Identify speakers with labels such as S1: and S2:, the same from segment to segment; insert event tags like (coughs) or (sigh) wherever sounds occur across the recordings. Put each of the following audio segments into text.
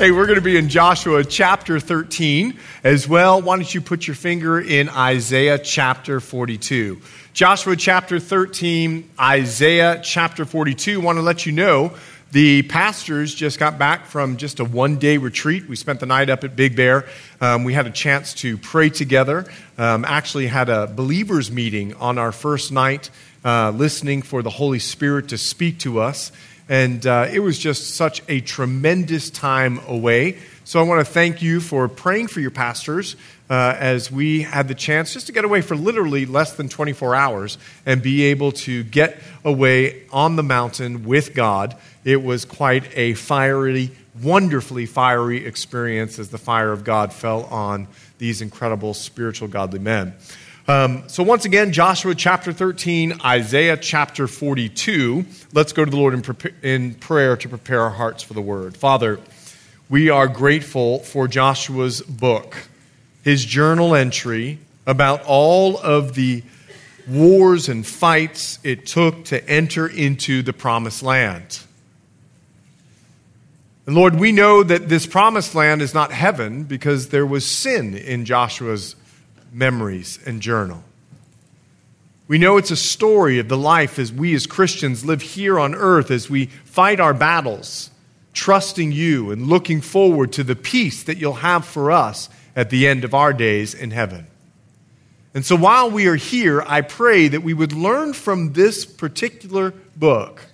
S1: Hey, we're going to be in Joshua chapter 13 as well. Why don't you put your finger in Isaiah chapter 42? Joshua chapter 13, Isaiah chapter 42. Want to let you know the pastors just got back from just a one day retreat. We spent the night up at Big Bear. Um, we had a chance to pray together. Um, actually, had a believers meeting on our first night, uh, listening for the Holy Spirit to speak to us. And uh, it was just such a tremendous time away. So I want to thank you for praying for your pastors uh, as we had the chance just to get away for literally less than 24 hours and be able to get away on the mountain with God. It was quite a fiery, wonderfully fiery experience as the fire of God fell on these incredible spiritual godly men. Um, so, once again, Joshua chapter 13, Isaiah chapter 42. Let's go to the Lord in, in prayer to prepare our hearts for the word. Father, we are grateful for Joshua's book, his journal entry about all of the wars and fights it took to enter into the promised land. And Lord, we know that this promised land is not heaven because there was sin in Joshua's memories and journal. We know it's a story of the life as we as Christians live here on earth as we fight our battles, trusting you and looking forward to the peace that you'll have for us at the end of our days in heaven. And so while we are here, I pray that we would learn from this particular book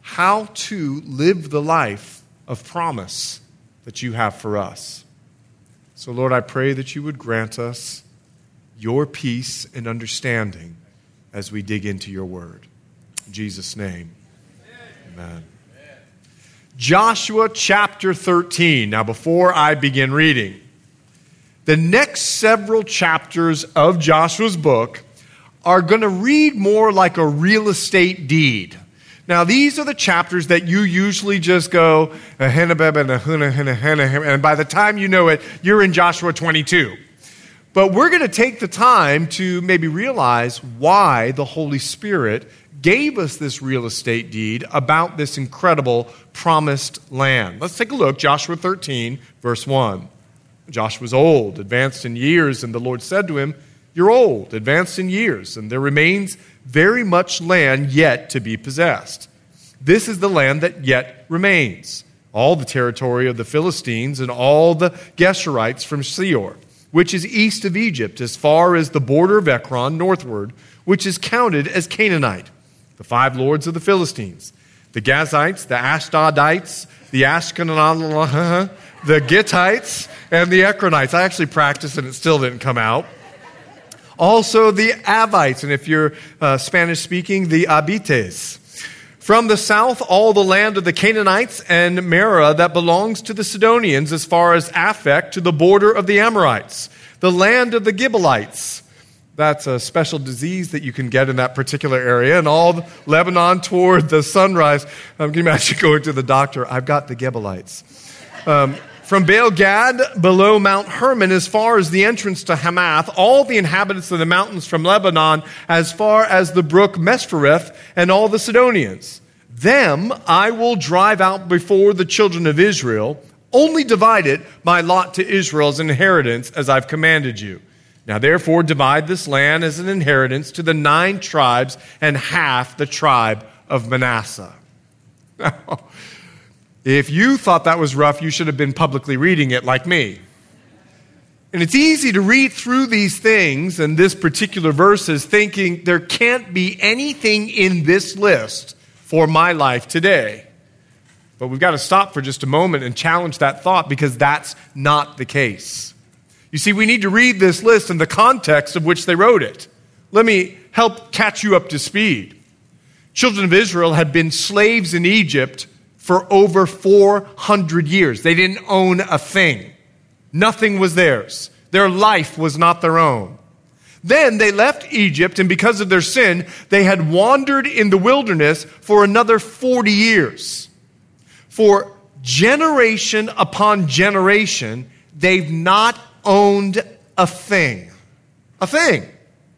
S1: how to live the life of promise that you have for us. So, Lord, I pray that you would grant us your peace and understanding as we dig into your word. In Jesus' name, amen. amen. Joshua chapter 13. Now, before I begin reading, the next several chapters of Joshua's book are going to read more like a real estate deed. Now, these are the chapters that you usually just go, eh, and by the time you know it, you're in Joshua 22. But we're going to take the time to maybe realize why the Holy Spirit gave us this real estate deed about this incredible promised land. Let's take a look. Joshua 13, verse 1. Joshua was old, advanced in years, and the Lord said to him, You're old, advanced in years, and there remains very much land yet to be possessed. This is the land that yet remains all the territory of the Philistines and all the Geshurites from Sihor, which is east of Egypt, as far as the border of Ekron northward, which is counted as Canaanite, the five lords of the Philistines, the Gazites, the Ashdodites, the Ashkenaz, (laughs) the Gittites, and the Ekronites. I actually practiced and it still didn't come out. Also, the Avites, and if you're uh, Spanish speaking, the Abites. From the south, all the land of the Canaanites and Mearah that belongs to the Sidonians, as far as Aphek to the border of the Amorites, the land of the Gibeonites. That's a special disease that you can get in that particular area, and all Lebanon toward the sunrise. Um, can you imagine (laughs) going to the doctor? I've got the Gibeonites. Um, from Baal Gad below Mount Hermon as far as the entrance to Hamath, all the inhabitants of the mountains from Lebanon as far as the brook Misrephoth, and all the Sidonians. Them I will drive out before the children of Israel, only divide it by lot to Israel's inheritance as I've commanded you. Now therefore divide this land as an inheritance to the nine tribes and half the tribe of Manasseh. (laughs) If you thought that was rough, you should have been publicly reading it like me. And it's easy to read through these things and this particular verse is thinking there can't be anything in this list for my life today. But we've got to stop for just a moment and challenge that thought because that's not the case. You see, we need to read this list in the context of which they wrote it. Let me help catch you up to speed. Children of Israel had been slaves in Egypt for over 400 years. They didn't own a thing. Nothing was theirs. Their life was not their own. Then they left Egypt, and because of their sin, they had wandered in the wilderness for another 40 years. For generation upon generation, they've not owned a thing. A thing.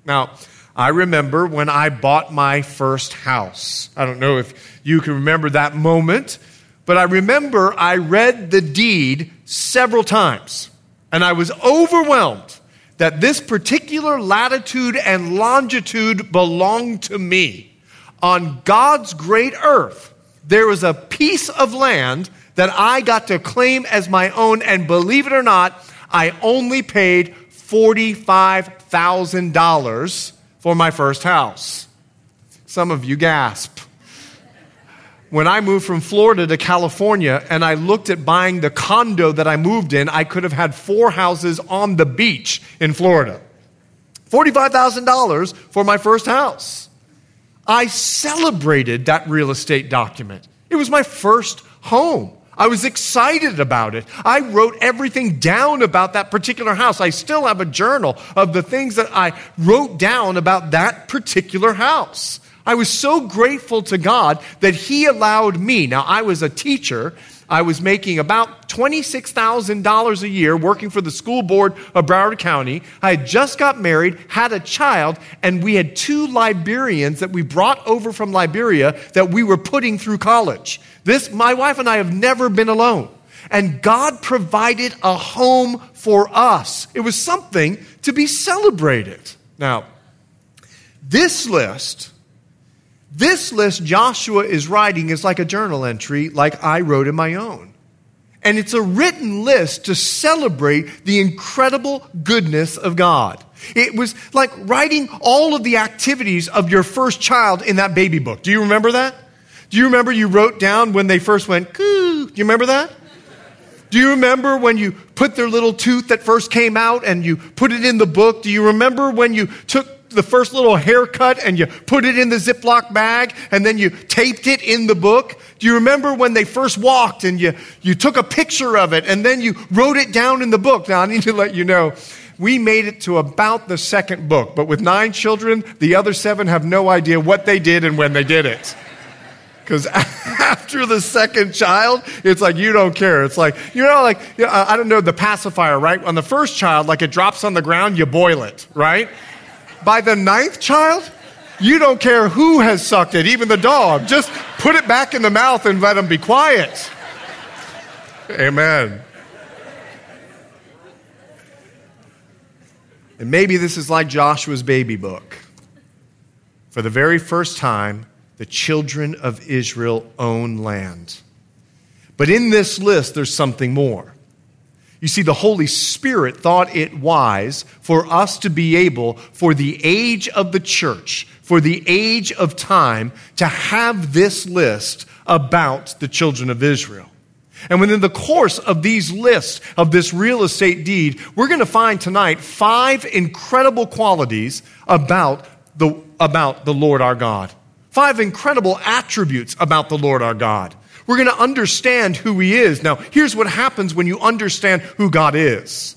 S1: Now, I remember when I bought my first house. I don't know if you can remember that moment, but I remember I read the deed several times, and I was overwhelmed that this particular latitude and longitude belonged to me. On God's great earth, there was a piece of land that I got to claim as my own, and believe it or not, I only paid $45,000 for my first house. Some of you gasp when I moved from Florida to California and I looked at buying the condo that I moved in, I could have had four houses on the beach in Florida. $45,000 for my first house. I celebrated that real estate document. It was my first home. I was excited about it. I wrote everything down about that particular house. I still have a journal of the things that I wrote down about that particular house. I was so grateful to God that He allowed me. Now, I was a teacher. I was making about $26,000 a year working for the school board of Broward County. I had just got married, had a child, and we had two Liberians that we brought over from Liberia that we were putting through college. This, my wife and I have never been alone. And God provided a home for us. It was something to be celebrated. Now, this list this list Joshua is writing is like a journal entry, like I wrote in my own. And it's a written list to celebrate the incredible goodness of God. It was like writing all of the activities of your first child in that baby book. Do you remember that? Do you remember you wrote down when they first went, coo? Do you remember that? Do you remember when you put their little tooth that first came out and you put it in the book? Do you remember when you took the first little haircut and you put it in the Ziploc bag and then you taped it in the book? Do you remember when they first walked and you, you took a picture of it and then you wrote it down in the book? Now, I need to let you know, we made it to about the second book, but with nine children, the other seven have no idea what they did and when they did it. Because (laughs) after the second child, it's like you don't care. It's like, you know, like, I don't know, the pacifier, right? On the first child, like it drops on the ground, you boil it, right? By the ninth child, you don't care who has sucked it, even the dog. Just put it back in the mouth and let them be quiet. Amen. And maybe this is like Joshua's baby book. For the very first time, the children of Israel own land. But in this list, there's something more. You see, the Holy Spirit thought it wise for us to be able, for the age of the church, for the age of time, to have this list about the children of Israel. And within the course of these lists of this real estate deed, we're going to find tonight five incredible qualities about the, about the Lord our God. Five incredible attributes about the Lord our God. We're going to understand who He is. Now, here's what happens when you understand who God is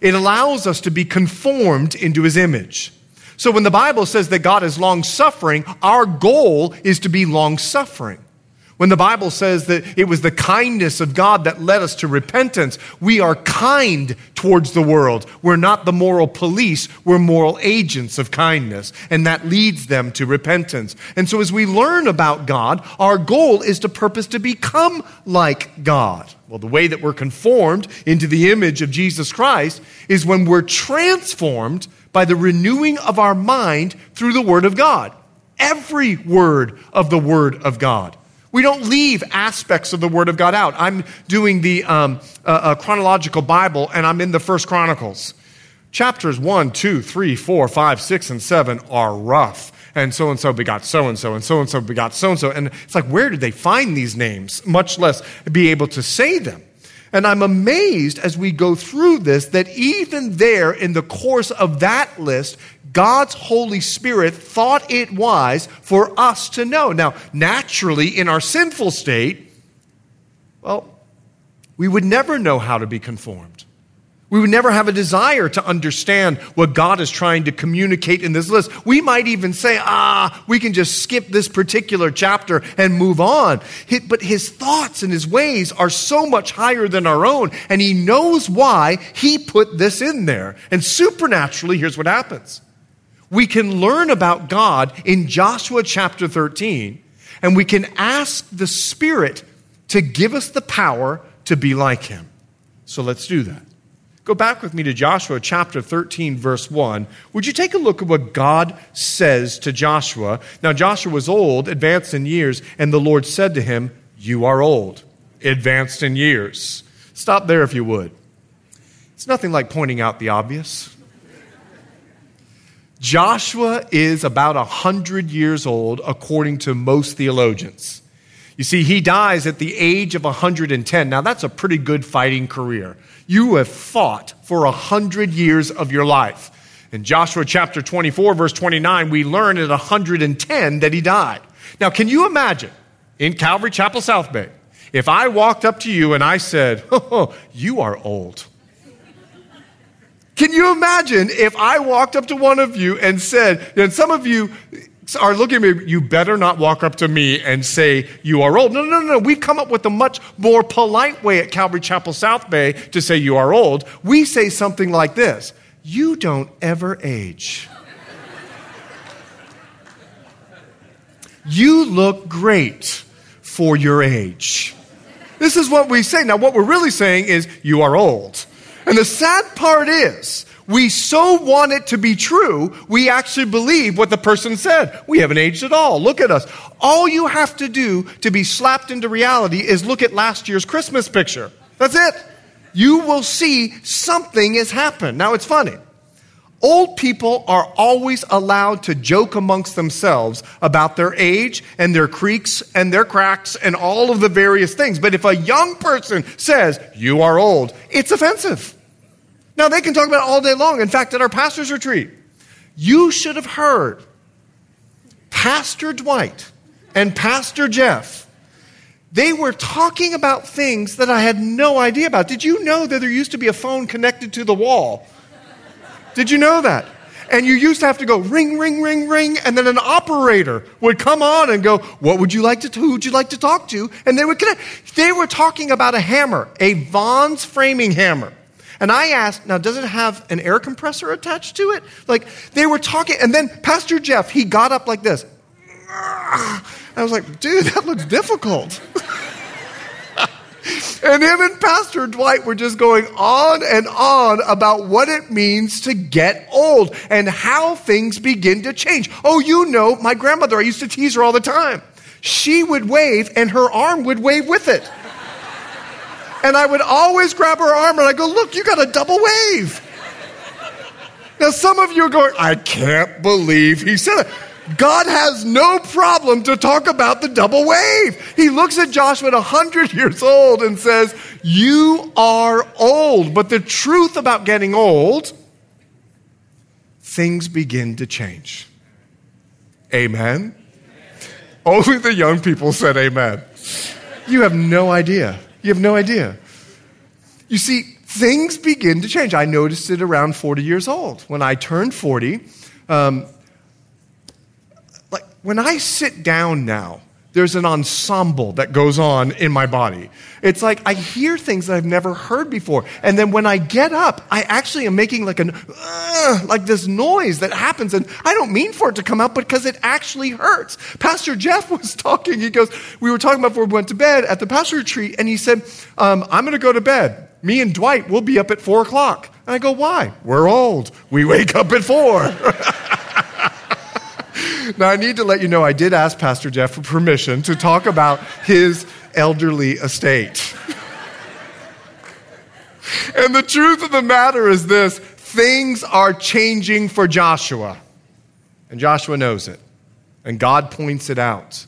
S1: it allows us to be conformed into His image. So when the Bible says that God is long suffering, our goal is to be long suffering. When the Bible says that it was the kindness of God that led us to repentance, we are kind towards the world. We're not the moral police, we're moral agents of kindness, and that leads them to repentance. And so as we learn about God, our goal is to purpose to become like God. Well, the way that we're conformed into the image of Jesus Christ is when we're transformed by the renewing of our mind through the Word of God. Every word of the Word of God. We don't leave aspects of the Word of God out. I'm doing the um, uh, uh, chronological Bible, and I'm in the First Chronicles. Chapters 1, 2, 3, 4, 5, 6, and 7 are rough. And so and so begot so and so, and so and so begot so and so. And it's like, where did they find these names, much less be able to say them? And I'm amazed as we go through this that even there in the course of that list, God's Holy Spirit thought it wise for us to know. Now, naturally, in our sinful state, well, we would never know how to be conformed. We would never have a desire to understand what God is trying to communicate in this list. We might even say, ah, we can just skip this particular chapter and move on. But his thoughts and his ways are so much higher than our own, and he knows why he put this in there. And supernaturally, here's what happens we can learn about God in Joshua chapter 13, and we can ask the Spirit to give us the power to be like him. So let's do that. Go back with me to Joshua chapter 13, verse 1. Would you take a look at what God says to Joshua? Now, Joshua was old, advanced in years, and the Lord said to him, You are old, advanced in years. Stop there if you would. It's nothing like pointing out the obvious. Joshua is about 100 years old, according to most theologians. You see, he dies at the age of 110. Now, that's a pretty good fighting career. You have fought for a 100 years of your life. In Joshua chapter 24, verse 29, we learn at 110 that he died. Now, can you imagine in Calvary Chapel, South Bay, if I walked up to you and I said, (laughs) Oh, you are old? Can you imagine if I walked up to one of you and said, and some of you are looking at me, you better not walk up to me and say you are old. No, no, no, no. We've come up with a much more polite way at Calvary Chapel South Bay to say you are old. We say something like this You don't ever age. you look great for your age. This is what we say. Now, what we're really saying is you are old. And the sad part is, we so want it to be true, we actually believe what the person said. We haven't aged at all. Look at us. All you have to do to be slapped into reality is look at last year's Christmas picture. That's it. You will see something has happened. Now, it's funny. Old people are always allowed to joke amongst themselves about their age and their creaks and their cracks and all of the various things. But if a young person says, You are old, it's offensive. Now, they can talk about it all day long. In fact, at our pastor's retreat, you should have heard Pastor Dwight and Pastor Jeff. They were talking about things that I had no idea about. Did you know that there used to be a phone connected to the wall? Did you know that? And you used to have to go ring, ring, ring, ring, and then an operator would come on and go, "What would you like to? Who would you like to talk to?" And they would connect. They were talking about a hammer, a Vaughn's framing hammer. And I asked, now, does it have an air compressor attached to it? Like, they were talking, and then Pastor Jeff, he got up like this. (laughs) I was like, dude, that looks difficult. (laughs) and him and Pastor Dwight were just going on and on about what it means to get old and how things begin to change. Oh, you know, my grandmother, I used to tease her all the time. She would wave and her arm would wave with it. And I would always grab her arm and I go, Look, you got a double wave. Now, some of you are going, I can't believe he said it. God has no problem to talk about the double wave. He looks at Joshua at 100 (laughs) years old and says, You are old. But the truth about getting old, things begin to change. Amen? Only the young people said amen. You have no idea. You have no idea. You see, things begin to change. I noticed it around 40 years old. When I turned 40, um, when I sit down now, there's an ensemble that goes on in my body. It's like I hear things that I've never heard before. And then when I get up, I actually am making like an, uh, like this noise that happens. And I don't mean for it to come out because it actually hurts. Pastor Jeff (laughs) was talking. He goes, we were talking about before we went to bed at the pastor retreat. And he said, um, I'm going to go to bed. Me and Dwight will be up at four o'clock. And I go, why? We're old. We wake up at four. (laughs) now, I need to let you know I did ask Pastor Jeff for permission to talk about his elderly estate. and the truth of the matter is this things are changing for Joshua. And Joshua knows it. And God points it out.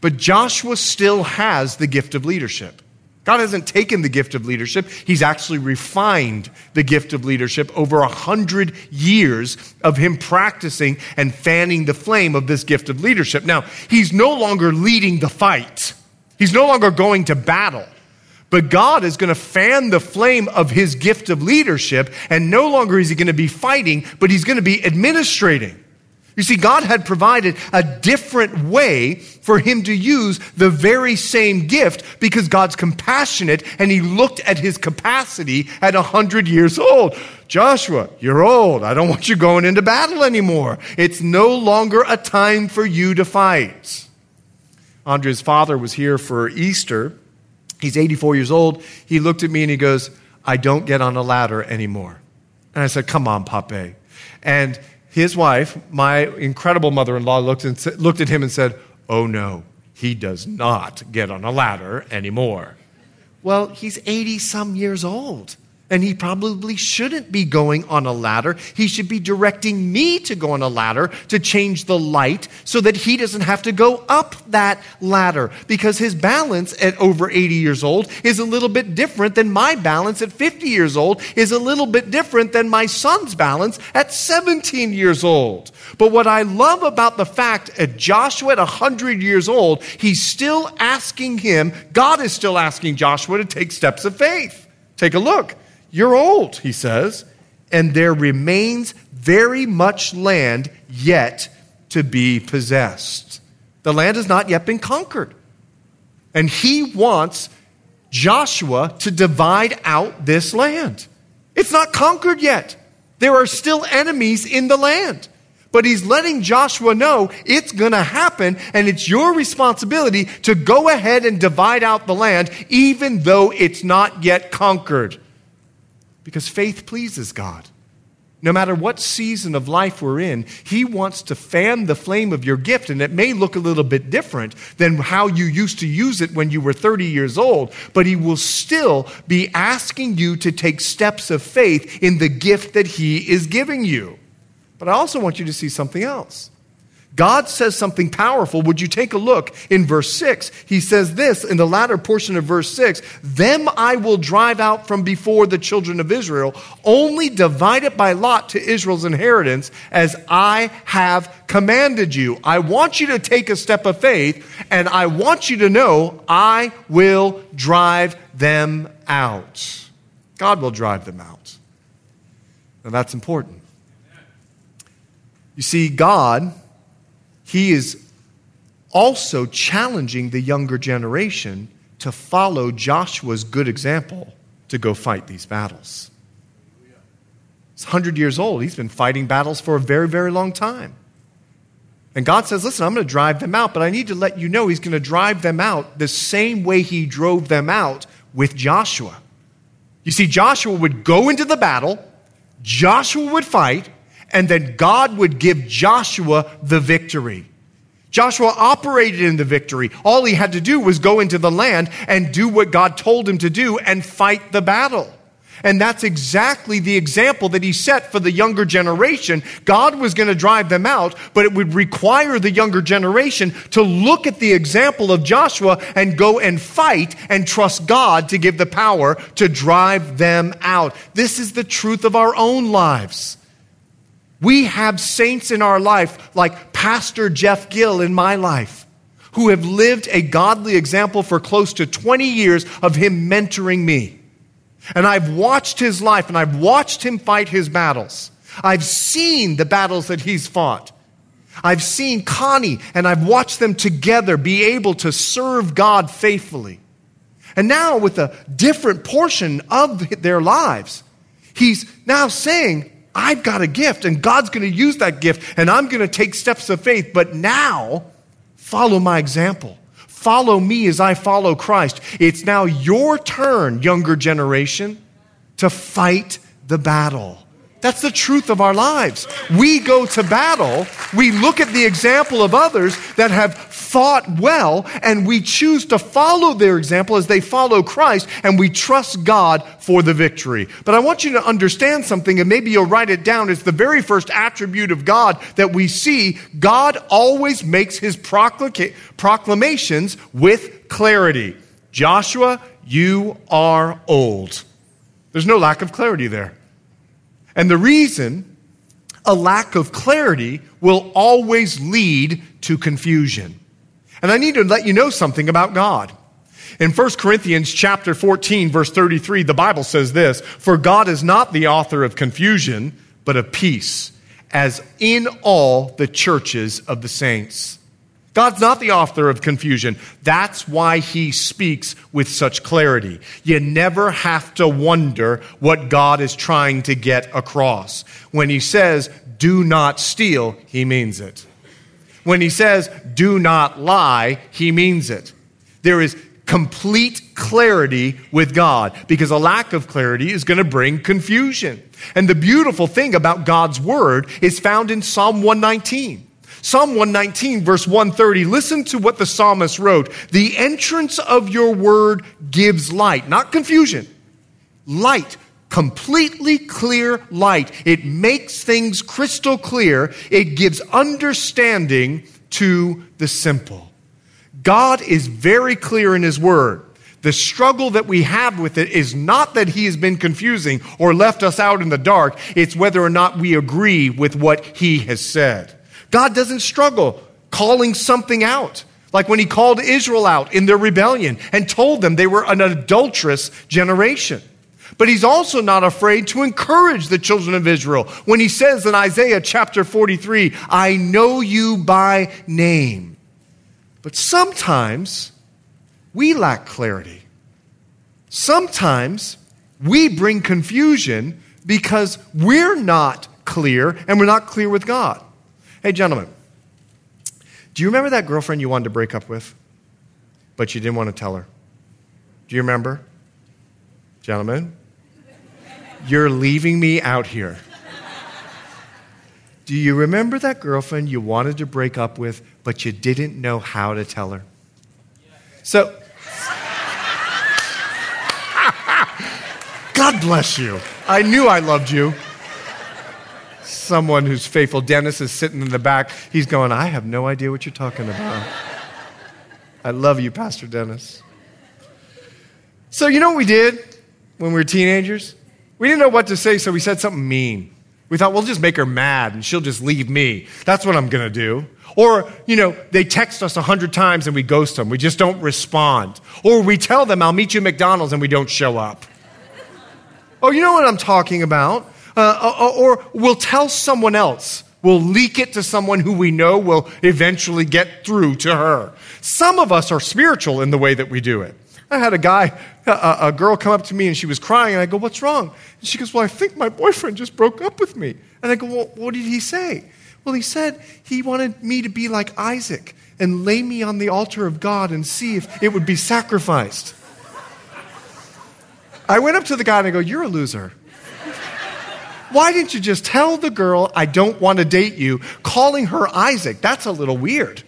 S1: But Joshua still has the gift of leadership. God hasn't taken the gift of leadership. He's actually refined the gift of leadership over a hundred years of him practicing and fanning the flame of this gift of leadership. Now, he's no longer leading the fight. He's no longer going to battle. But God is going to fan the flame of his gift of leadership, and no longer is he going to be fighting, but he's going to be administrating. You see, God had provided a different way for him to use the very same gift because God's compassionate and he looked at his capacity at 100 years old. Joshua, you're old. I don't want you going into battle anymore. It's no longer a time for you to fight. Andre's father was here for Easter. He's 84 years old. He looked at me and he goes, I don't get on a ladder anymore. And I said, Come on, Pape. And his wife, my incredible mother in law, looked, and, looked at him and said, Oh no, he does not get on a ladder anymore. Well, he's 80 some years old and he probably shouldn't be going on a ladder. He should be directing me to go on a ladder to change the light so that he doesn't have to go up that ladder because his balance at over 80 years old is a little bit different than my balance at 50 years old, is a little bit different than my son's balance at 17 years old. But what I love about the fact at Joshua at 100 years old, he's still asking him, God is still asking Joshua to take steps of faith. Take a look. You're old, he says, and there remains very much land yet to be possessed. The land has not yet been conquered. And he wants Joshua to divide out this land. It's not conquered yet. There are still enemies in the land. But he's letting Joshua know it's going to happen and it's your responsibility to go ahead and divide out the land even though it's not yet conquered because faith pleases God. No matter what season of life we're in, He wants to fan the flame of your gift. And it may look a little bit different than how you used to use it when you were 30 years old, but He will still be asking you to take steps of faith in the gift that He is giving you. But I also want you to see something else. God says something powerful. Would you take a look in verse 6? He says this in the latter portion of verse 6 Them I will drive out from before the children of Israel, only divide it by lot to Israel's inheritance, as I have commanded you. I want you to take a step of faith, and I want you to know I will drive them out. God will drive them out. Now that's important. You see, God he is also challenging the younger generation to follow Joshua's good example to go fight these battles. He's 100 years old. He's been fighting battles for a very, very long time. And God says, Listen, I'm going to drive them out, but I need to let you know He's going to drive them out the same way He drove them out with Joshua. You see, Joshua would go into the battle, Joshua would fight, and then God would give Joshua the victory. Joshua operated in the victory. All he had to do was go into the land and do what God told him to do and fight the battle. And that's exactly the example that he set for the younger generation. God was going to drive them out, but it would require the younger generation to look at the example of Joshua and go and fight and trust God to give the power to drive them out. This is the truth of our own lives. We have saints in our life like Pastor Jeff Gill in my life who have lived a godly example for close to 20 years of him mentoring me. And I've watched his life and I've watched him fight his battles. I've seen the battles that he's fought. I've seen Connie and I've watched them together be able to serve God faithfully. And now, with a different portion of their lives, he's now saying, I've got a gift and God's going to use that gift and I'm going to take steps of faith. But now, follow my example. Follow me as I follow Christ. It's now your turn, younger generation, to fight the battle. That's the truth of our lives. We go to battle, we look at the example of others that have fought well, and we choose to follow their example as they follow Christ, and we trust God for the victory. But I want you to understand something, and maybe you'll write it down. It's the very first attribute of God that we see. God always makes his proclamations with clarity. Joshua, you are old. There's no lack of clarity there. And the reason a lack of clarity will always lead to confusion. And I need to let you know something about God. In 1 Corinthians chapter 14 verse 33, the Bible says this, "For God is not the author of confusion, but of peace, as in all the churches of the saints." God's not the author of confusion. That's why he speaks with such clarity. You never have to wonder what God is trying to get across. When he says, do not steal, he means it. When he says, do not lie, he means it. There is complete clarity with God because a lack of clarity is going to bring confusion. And the beautiful thing about God's word is found in Psalm 119. Psalm 119, verse 130, listen to what the psalmist wrote. The entrance of your word gives light, not confusion. Light, completely clear light. It makes things crystal clear. It gives understanding to the simple. God is very clear in His Word. The struggle that we have with it is not that He has been confusing or left us out in the dark, it's whether or not we agree with what He has said. God doesn't struggle calling something out. Like when he called Israel out in their rebellion and told them they were an adulterous generation. But he's also not afraid to encourage the children of Israel when he says in Isaiah chapter 43, I know you by name. But sometimes we lack clarity. Sometimes we bring confusion because we're not clear and we're not clear with God. Hey, gentlemen, do you remember that girlfriend you wanted to break up with, but you didn't want to tell her? Do you remember? Gentlemen, you're leaving me out here. Do you remember that girlfriend you wanted to break up with, but you didn't know how to tell her? So, (laughs) God bless you. I knew I loved you someone who's faithful. Dennis is sitting in the back. He's going, I have no idea what you're talking about. I love you, Pastor Dennis. So, you know what we did when we were teenagers? We didn't know what to say, so we said something mean. We thought, we'll just make her mad and she'll just leave me. That's what I'm going to do. Or, you know, they text us a hundred times and we ghost them. We just don't respond. Or we tell them, I'll meet you at McDonald's and we don't show up. oh, you know what I'm talking about? Uh, uh, uh, or we'll tell someone else. We'll leak it to someone who we know will eventually get through to her. Some of us are spiritual in the way that we do it. I had a guy, a, a girl come up to me and she was crying, and I go, What's wrong? And she goes, Well, I think my boyfriend just broke up with me. And I go, Well, what did he say? Well, he said he wanted me to be like Isaac and lay me on the altar of God and see if it would be sacrificed. I went up to the guy and I go, You're a loser. Why didn't you just tell the girl, I don't want to date you, calling her Isaac? That's a little weird.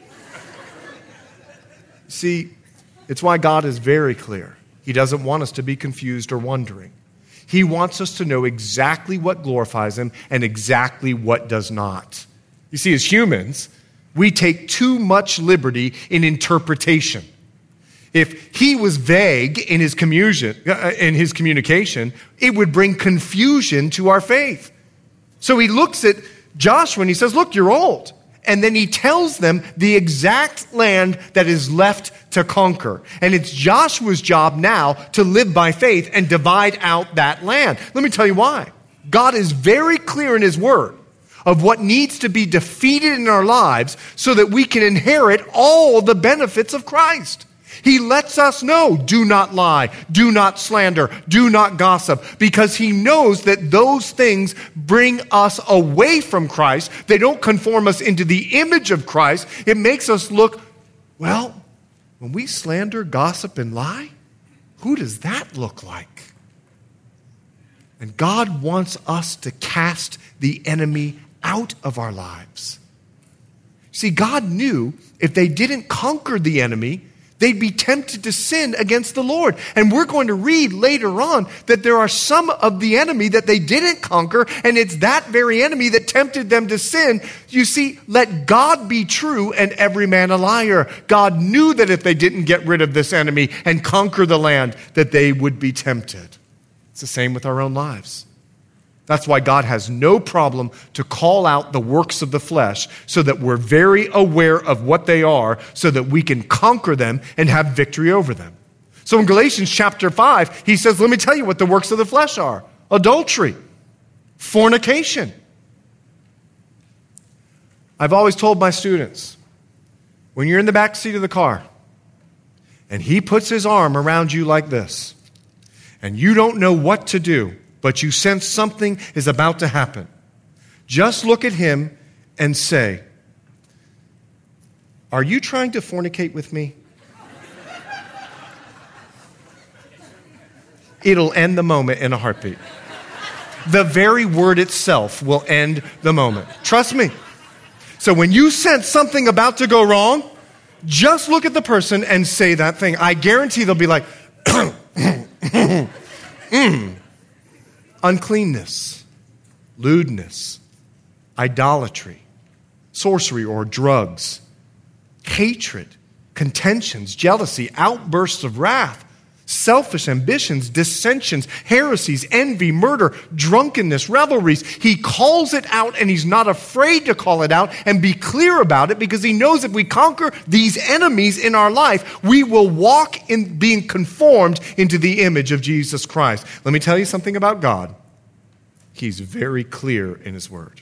S1: See, it's why God is very clear. He doesn't want us to be confused or wondering. He wants us to know exactly what glorifies Him and exactly what does not. You see, as humans, we take too much liberty in interpretation. If he was vague in his, uh, in his communication, it would bring confusion to our faith. So he looks at Joshua and he says, Look, you're old. And then he tells them the exact land that is left to conquer. And it's Joshua's job now to live by faith and divide out that land. Let me tell you why. God is very clear in his word of what needs to be defeated in our lives so that we can inherit all the benefits of Christ. He lets us know do not lie, do not slander, do not gossip, because he knows that those things bring us away from Christ. They don't conform us into the image of Christ. It makes us look, well, when we slander, gossip, and lie, who does that look like? And God wants us to cast the enemy out of our lives. See, God knew if they didn't conquer the enemy, they'd be tempted to sin against the Lord. And we're going to read later on that there are some of the enemy that they didn't conquer, and it's that very enemy that tempted them to sin. You see, let God be true and every man a liar. God knew that if they didn't get rid of this enemy and conquer the land, that they would be tempted. It's the same with our own lives. That's why God has no problem to call out the works of the flesh so that we're very aware of what they are so that we can conquer them and have victory over them. So in Galatians chapter 5, he says, Let me tell you what the works of the flesh are adultery, fornication. I've always told my students when you're in the back seat of the car and he puts his arm around you like this, and you don't know what to do, but you sense something is about to happen, just look at him and say, Are you trying to fornicate with me? It'll end the moment in a heartbeat. The very word itself will end the moment. Trust me. So when you sense something about to go wrong, just look at the person and say that thing. I guarantee they'll be like, (clears throat) (clears throat) (clears throat) mm. Uncleanness, lewdness, idolatry, sorcery or drugs, hatred, contentions, jealousy, outbursts of wrath selfish ambitions, dissensions, heresies, envy, murder, drunkenness, revelries. He calls it out and he's not afraid to call it out and be clear about it because he knows if we conquer these enemies in our life, we will walk in being conformed into the image of Jesus Christ. Let me tell you something about God. He's very clear in his word.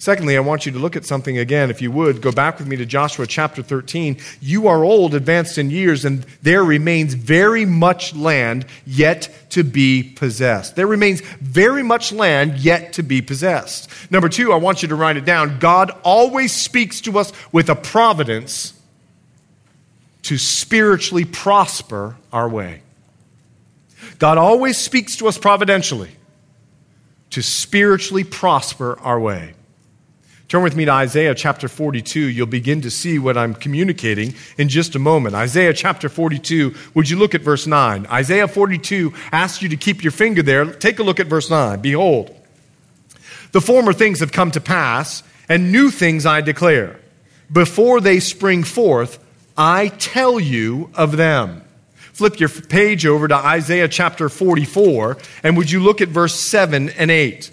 S1: Secondly, I want you to look at something again, if you would. Go back with me to Joshua chapter 13. You are old, advanced in years, and there remains very much land yet to be possessed. There remains very much land yet to be possessed. Number two, I want you to write it down. God always speaks to us with a providence to spiritually prosper our way. God always speaks to us providentially to spiritually prosper our way. Turn with me to Isaiah chapter 42. You'll begin to see what I'm communicating in just a moment. Isaiah chapter 42, would you look at verse 9? Isaiah 42 asks you to keep your finger there. Take a look at verse 9. Behold, the former things have come to pass, and new things I declare. Before they spring forth, I tell you of them. Flip your page over to Isaiah chapter 44, and would you look at verse 7 and 8?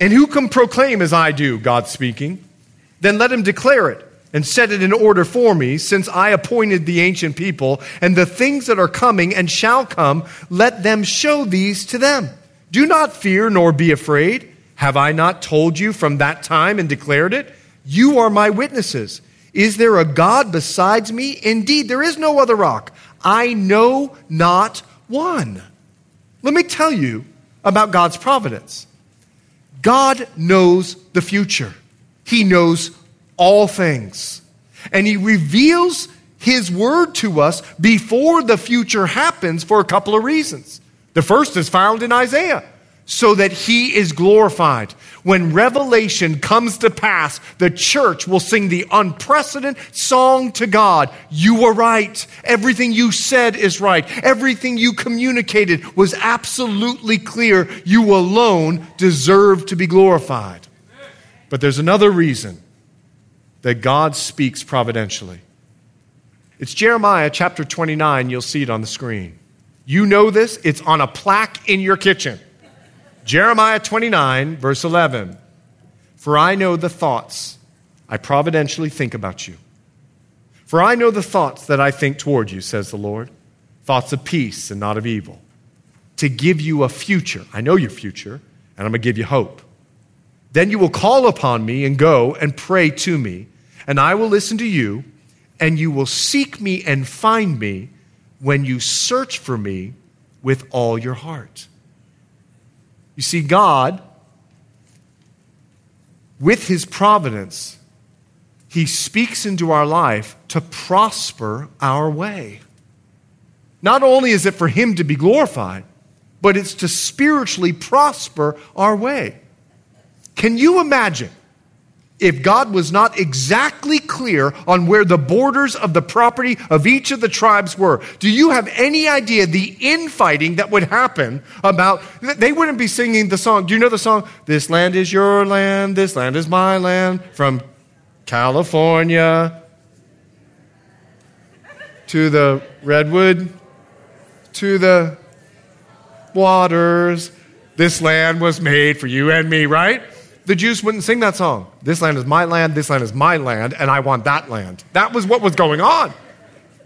S1: And who can proclaim as I do, God speaking? Then let him declare it and set it in order for me, since I appointed the ancient people, and the things that are coming and shall come, let them show these to them. Do not fear nor be afraid. Have I not told you from that time and declared it? You are my witnesses. Is there a God besides me? Indeed, there is no other rock. I know not one. Let me tell you about God's providence. God knows the future, He knows all things. And He reveals His word to us before the future happens for a couple of reasons. The first is found in Isaiah so that he is glorified. When revelation comes to pass, the church will sing the unprecedented song to God. You were right. Everything you said is right. Everything you communicated was absolutely clear. You alone deserve to be glorified. But there's another reason that God speaks providentially. It's Jeremiah chapter 29. You'll see it on the screen. You know this, it's on a plaque in your kitchen. Jeremiah 29, verse 11. For I know the thoughts I providentially think about you. For I know the thoughts that I think toward you, says the Lord thoughts of peace and not of evil, to give you a future. I know your future, and I'm going to give you hope. Then you will call upon me and go and pray to me, and I will listen to you, and you will seek me and find me when you search for me with all your heart. You see, God, with his providence, he speaks into our life to prosper our way. Not only is it for him to be glorified, but it's to spiritually prosper our way. Can you imagine if God was not exactly clear on where the borders of the property of each of the tribes were. Do you have any idea the infighting that would happen about? They wouldn't be singing the song. Do you know the song? This land is your land, this land is my land, from California to the redwood to the waters. This land was made for you and me, right? The Jews wouldn't sing that song. This land is my land, this land is my land, and I want that land. That was what was going on.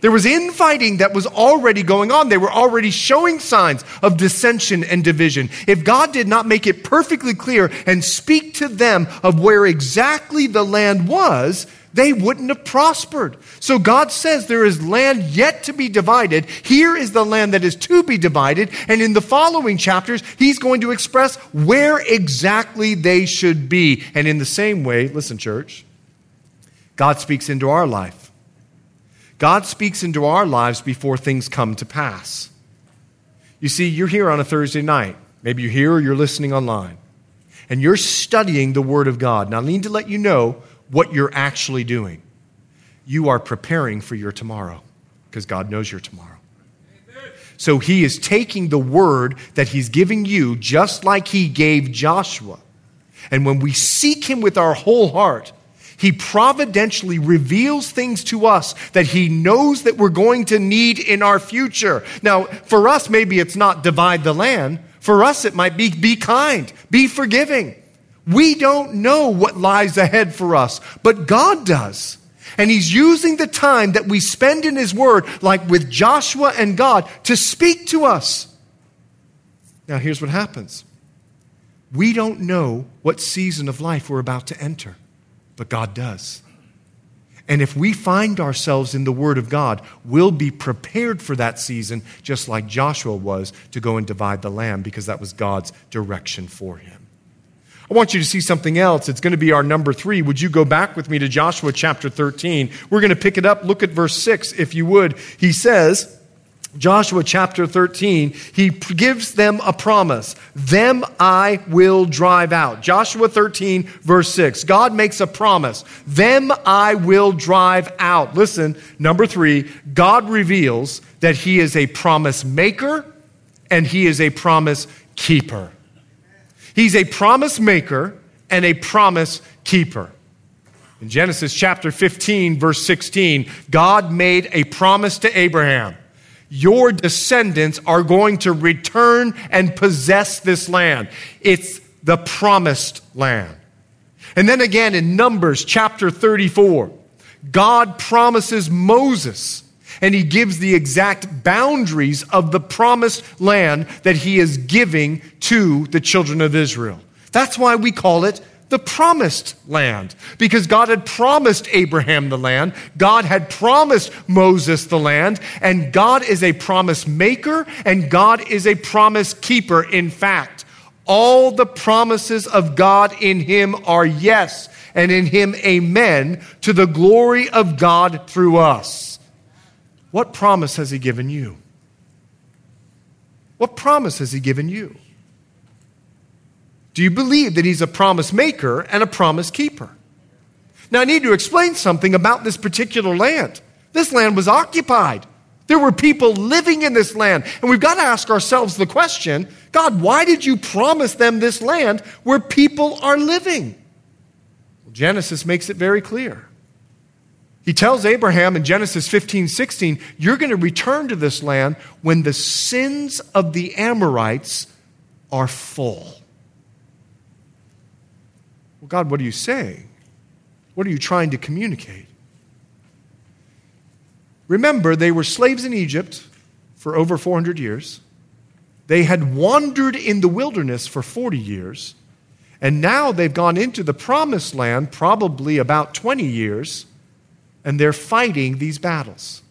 S1: There was infighting that was already going on. They were already showing signs of dissension and division. If God did not make it perfectly clear and speak to them of where exactly the land was, they wouldn't have prospered. So God says there is land yet to be divided. Here is the land that is to be divided. And in the following chapters, he's going to express where exactly they should be. And in the same way, listen, church, God speaks into our life. God speaks into our lives before things come to pass. You see, you're here on a Thursday night. Maybe you're here or you're listening online. And you're studying the Word of God. Now, I need to let you know what you're actually doing. You are preparing for your tomorrow because God knows your tomorrow. So he is taking the word that he's giving you just like he gave Joshua. And when we seek him with our whole heart, he providentially reveals things to us that he knows that we're going to need in our future. Now, for us, maybe it's not divide the land. For us, it might be be kind, be forgiving. We don't know what lies ahead for us, but God does. And He's using the time that we spend in His Word, like with Joshua and God, to speak to us. Now, here's what happens we don't know what season of life we're about to enter, but God does. And if we find ourselves in the Word of God, we'll be prepared for that season, just like Joshua was to go and divide the land, because that was God's direction for him. I want you to see something else. It's going to be our number three. Would you go back with me to Joshua chapter 13? We're going to pick it up. Look at verse 6, if you would. He says, Joshua chapter 13, he gives them a promise. Them I will drive out. Joshua 13, verse 6. God makes a promise. Them I will drive out. Listen, number three, God reveals that he is a promise maker and he is a promise keeper. He's a promise maker and a promise keeper. In Genesis chapter 15, verse 16, God made a promise to Abraham Your descendants are going to return and possess this land. It's the promised land. And then again in Numbers chapter 34, God promises Moses and he gives the exact boundaries of the promised land that he is giving to the children of Israel. That's why we call it the promised land, because God had promised Abraham the land, God had promised Moses the land, and God is a promise maker and God is a promise keeper. In fact, all the promises of God in him are yes, and in him amen to the glory of God through us. What promise has He given you? What promise has He given you? Do you believe that He's a promise maker and a promise keeper? Now, I need to explain something about this particular land. This land was occupied. There were people living in this land. And we've got to ask ourselves the question God, why did you promise them this land where people are living? Well, Genesis makes it very clear. He tells Abraham in Genesis 15, 16, you're going to return to this land when the sins of the Amorites are full. Well, God, what are you saying? What are you trying to communicate? Remember, they were slaves in Egypt for over 400 years. They had wandered in the wilderness for 40 years. And now they've gone into the promised land, probably about 20 years and they're fighting these battles.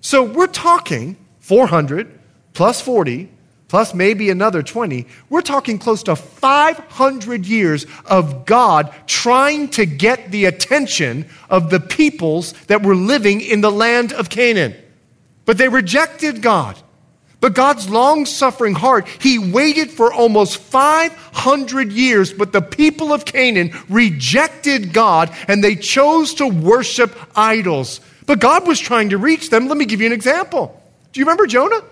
S1: So we're talking 400 plus 40 plus maybe another 20. We're talking close to 500 years of God trying to get the attention of the peoples that were living in the land of Canaan. But they rejected God. But God's long suffering heart, He waited for almost 500 years, but the people of Canaan rejected God and they chose to worship idols. But God was trying to reach them. Let me give you an example. Do you remember Jonah?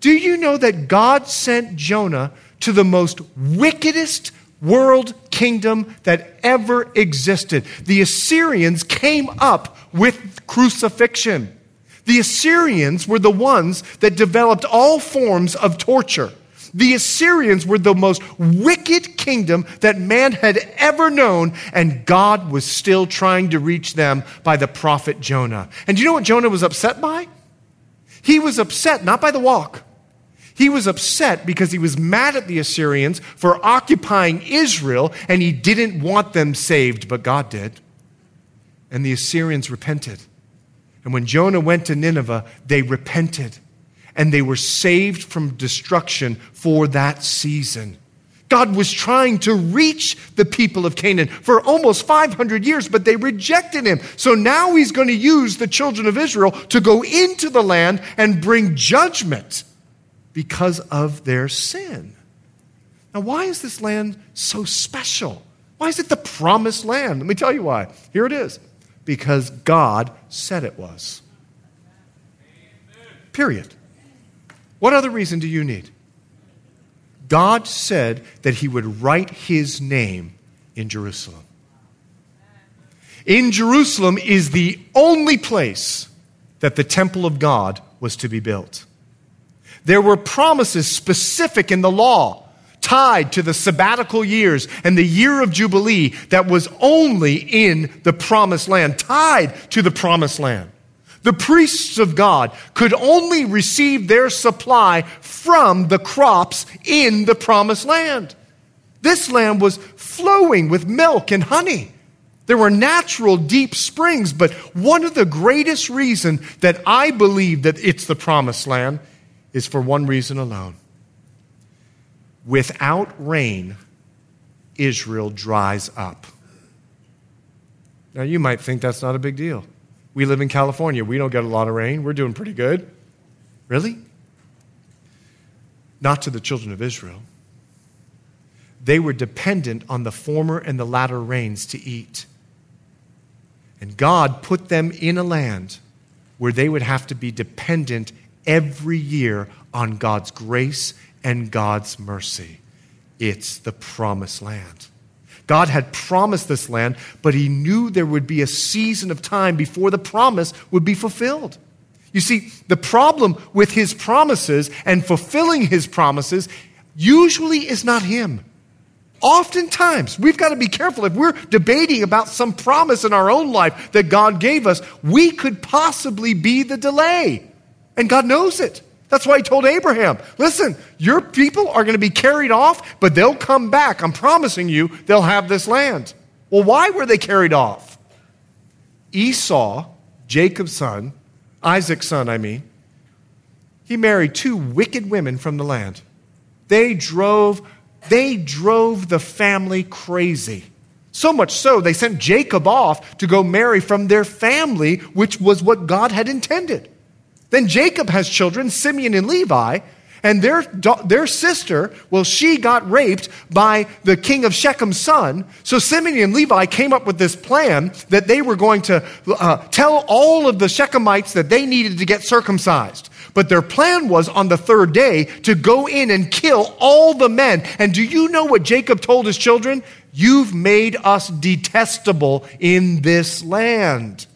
S1: Do you know that God sent Jonah to the most wickedest world kingdom that ever existed? The Assyrians came up with crucifixion. The Assyrians were the ones that developed all forms of torture. The Assyrians were the most wicked kingdom that man had ever known, and God was still trying to reach them by the prophet Jonah. And do you know what Jonah was upset by? He was upset not by the walk. He was upset because he was mad at the Assyrians for occupying Israel and he didn't want them saved, but God did. And the Assyrians repented. And when Jonah went to Nineveh, they repented and they were saved from destruction for that season. God was trying to reach the people of Canaan for almost 500 years, but they rejected him. So now he's going to use the children of Israel to go into the land and bring judgment because of their sin. Now, why is this land so special? Why is it the promised land? Let me tell you why. Here it is because God said it was. Period. What other reason do you need? God said that He would write His name in Jerusalem. In Jerusalem is the only place that the temple of God was to be built. There were promises specific in the law tied to the sabbatical years and the year of Jubilee that was only in the promised land, tied to the promised land. The priests of God could only receive their supply from the crops in the promised land. This land was flowing with milk and honey. There were natural deep springs, but one of the greatest reasons that I believe that it's the promised land is for one reason alone. Without rain, Israel dries up. Now, you might think that's not a big deal. We live in California. We don't get a lot of rain. We're doing pretty good. Really? Not to the children of Israel. They were dependent on the former and the latter rains to eat. And God put them in a land where they would have to be dependent every year on God's grace and God's mercy. It's the promised land. God had promised this land, but he knew there would be a season of time before the promise would be fulfilled. You see, the problem with his promises and fulfilling his promises usually is not him. Oftentimes, we've got to be careful. If we're debating about some promise in our own life that God gave us, we could possibly be the delay. And God knows it. That's why he told Abraham, listen, your people are going to be carried off, but they'll come back. I'm promising you they'll have this land. Well, why were they carried off? Esau, Jacob's son, Isaac's son, I mean, he married two wicked women from the land. They drove, they drove the family crazy. So much so, they sent Jacob off to go marry from their family, which was what God had intended. Then Jacob has children, Simeon and Levi, and their, their sister, well, she got raped by the king of Shechem's son. So Simeon and Levi came up with this plan that they were going to uh, tell all of the Shechemites that they needed to get circumcised. But their plan was on the third day to go in and kill all the men. And do you know what Jacob told his children? You've made us detestable in this land,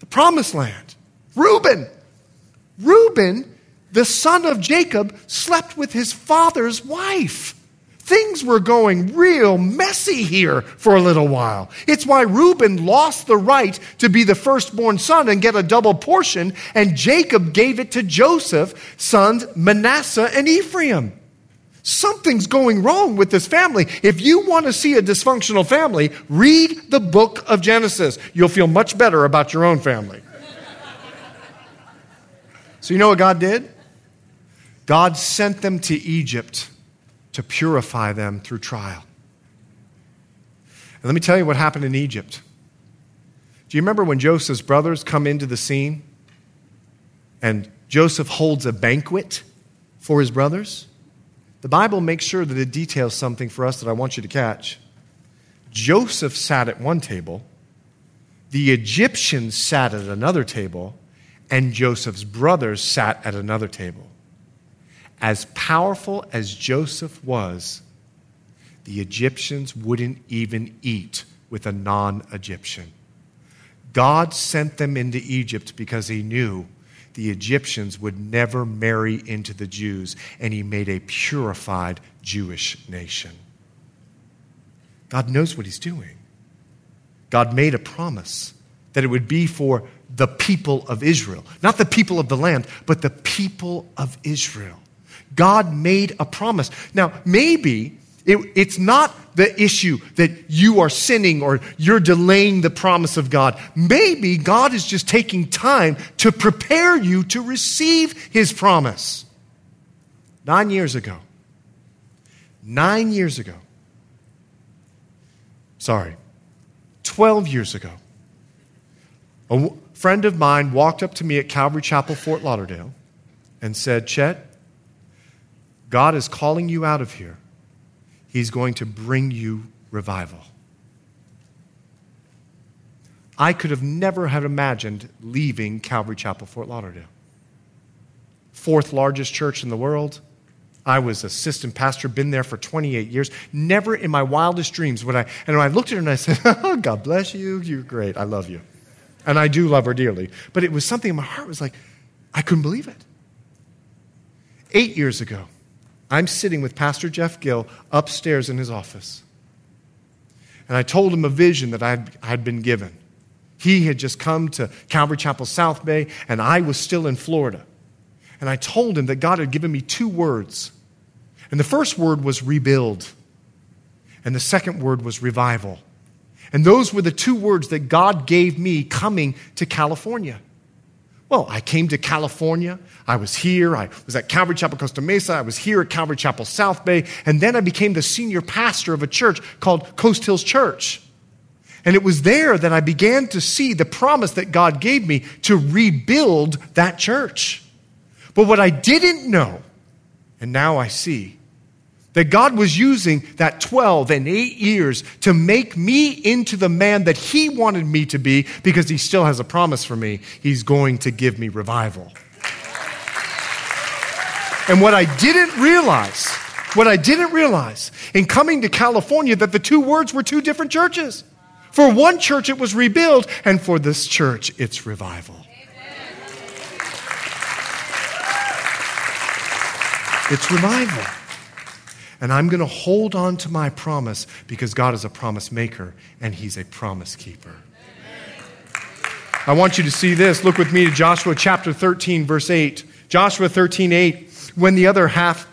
S1: the promised land. Reuben, Reuben, the son of Jacob, slept with his father's wife. Things were going real messy here for a little while. It's why Reuben lost the right to be the firstborn son and get a double portion, and Jacob gave it to Joseph, sons Manasseh and Ephraim. Something's going wrong with this family. If you want to see a dysfunctional family, read the book of Genesis. You'll feel much better about your own family. So, you know what God did? God sent them to Egypt to purify them through trial. And let me tell you what happened in Egypt. Do you remember when Joseph's brothers come into the scene and Joseph holds a banquet for his brothers? The Bible makes sure that it details something for us that I want you to catch. Joseph sat at one table, the Egyptians sat at another table, and Joseph's brothers sat at another table. As powerful as Joseph was, the Egyptians wouldn't even eat with a non Egyptian. God sent them into Egypt because he knew the Egyptians would never marry into the Jews, and he made a purified Jewish nation. God knows what he's doing. God made a promise that it would be for the people of Israel, not the people of the land, but the people of Israel. God made a promise. Now, maybe it, it's not the issue that you are sinning or you're delaying the promise of God. Maybe God is just taking time to prepare you to receive his promise. Nine years ago, nine years ago, sorry, 12 years ago, a friend of mine walked up to me at Calvary Chapel, Fort Lauderdale, and said, Chet, God is calling you out of here. He's going to bring you revival. I could have never have imagined leaving Calvary Chapel, Fort Lauderdale. Fourth largest church in the world. I was assistant pastor, been there for 28 years. Never in my wildest dreams would I. And I looked at her and I said, (laughs) oh, God bless you. You're great. I love you. And I do love her dearly. But it was something in my heart was like, I couldn't believe it. Eight years ago, I'm sitting with Pastor Jeff Gill upstairs in his office. And I told him a vision that I had been given. He had just come to Calvary Chapel South Bay, and I was still in Florida. And I told him that God had given me two words. And the first word was rebuild, and the second word was revival. And those were the two words that God gave me coming to California. Well, I came to California. I was here. I was at Calvary Chapel Costa Mesa. I was here at Calvary Chapel South Bay. And then I became the senior pastor of a church called Coast Hills Church. And it was there that I began to see the promise that God gave me to rebuild that church. But what I didn't know, and now I see, that God was using that 12 and 8 years to make me into the man that He wanted me to be because He still has a promise for me. He's going to give me revival. And what I didn't realize, what I didn't realize in coming to California, that the two words were two different churches. For one church, it was rebuild, and for this church, it's revival. It's revival. And I'm going to hold on to my promise because God is a promise maker and He's a promise keeper. I want you to see this. Look with me to Joshua chapter 13, verse 8. Joshua 13, 8. When the other half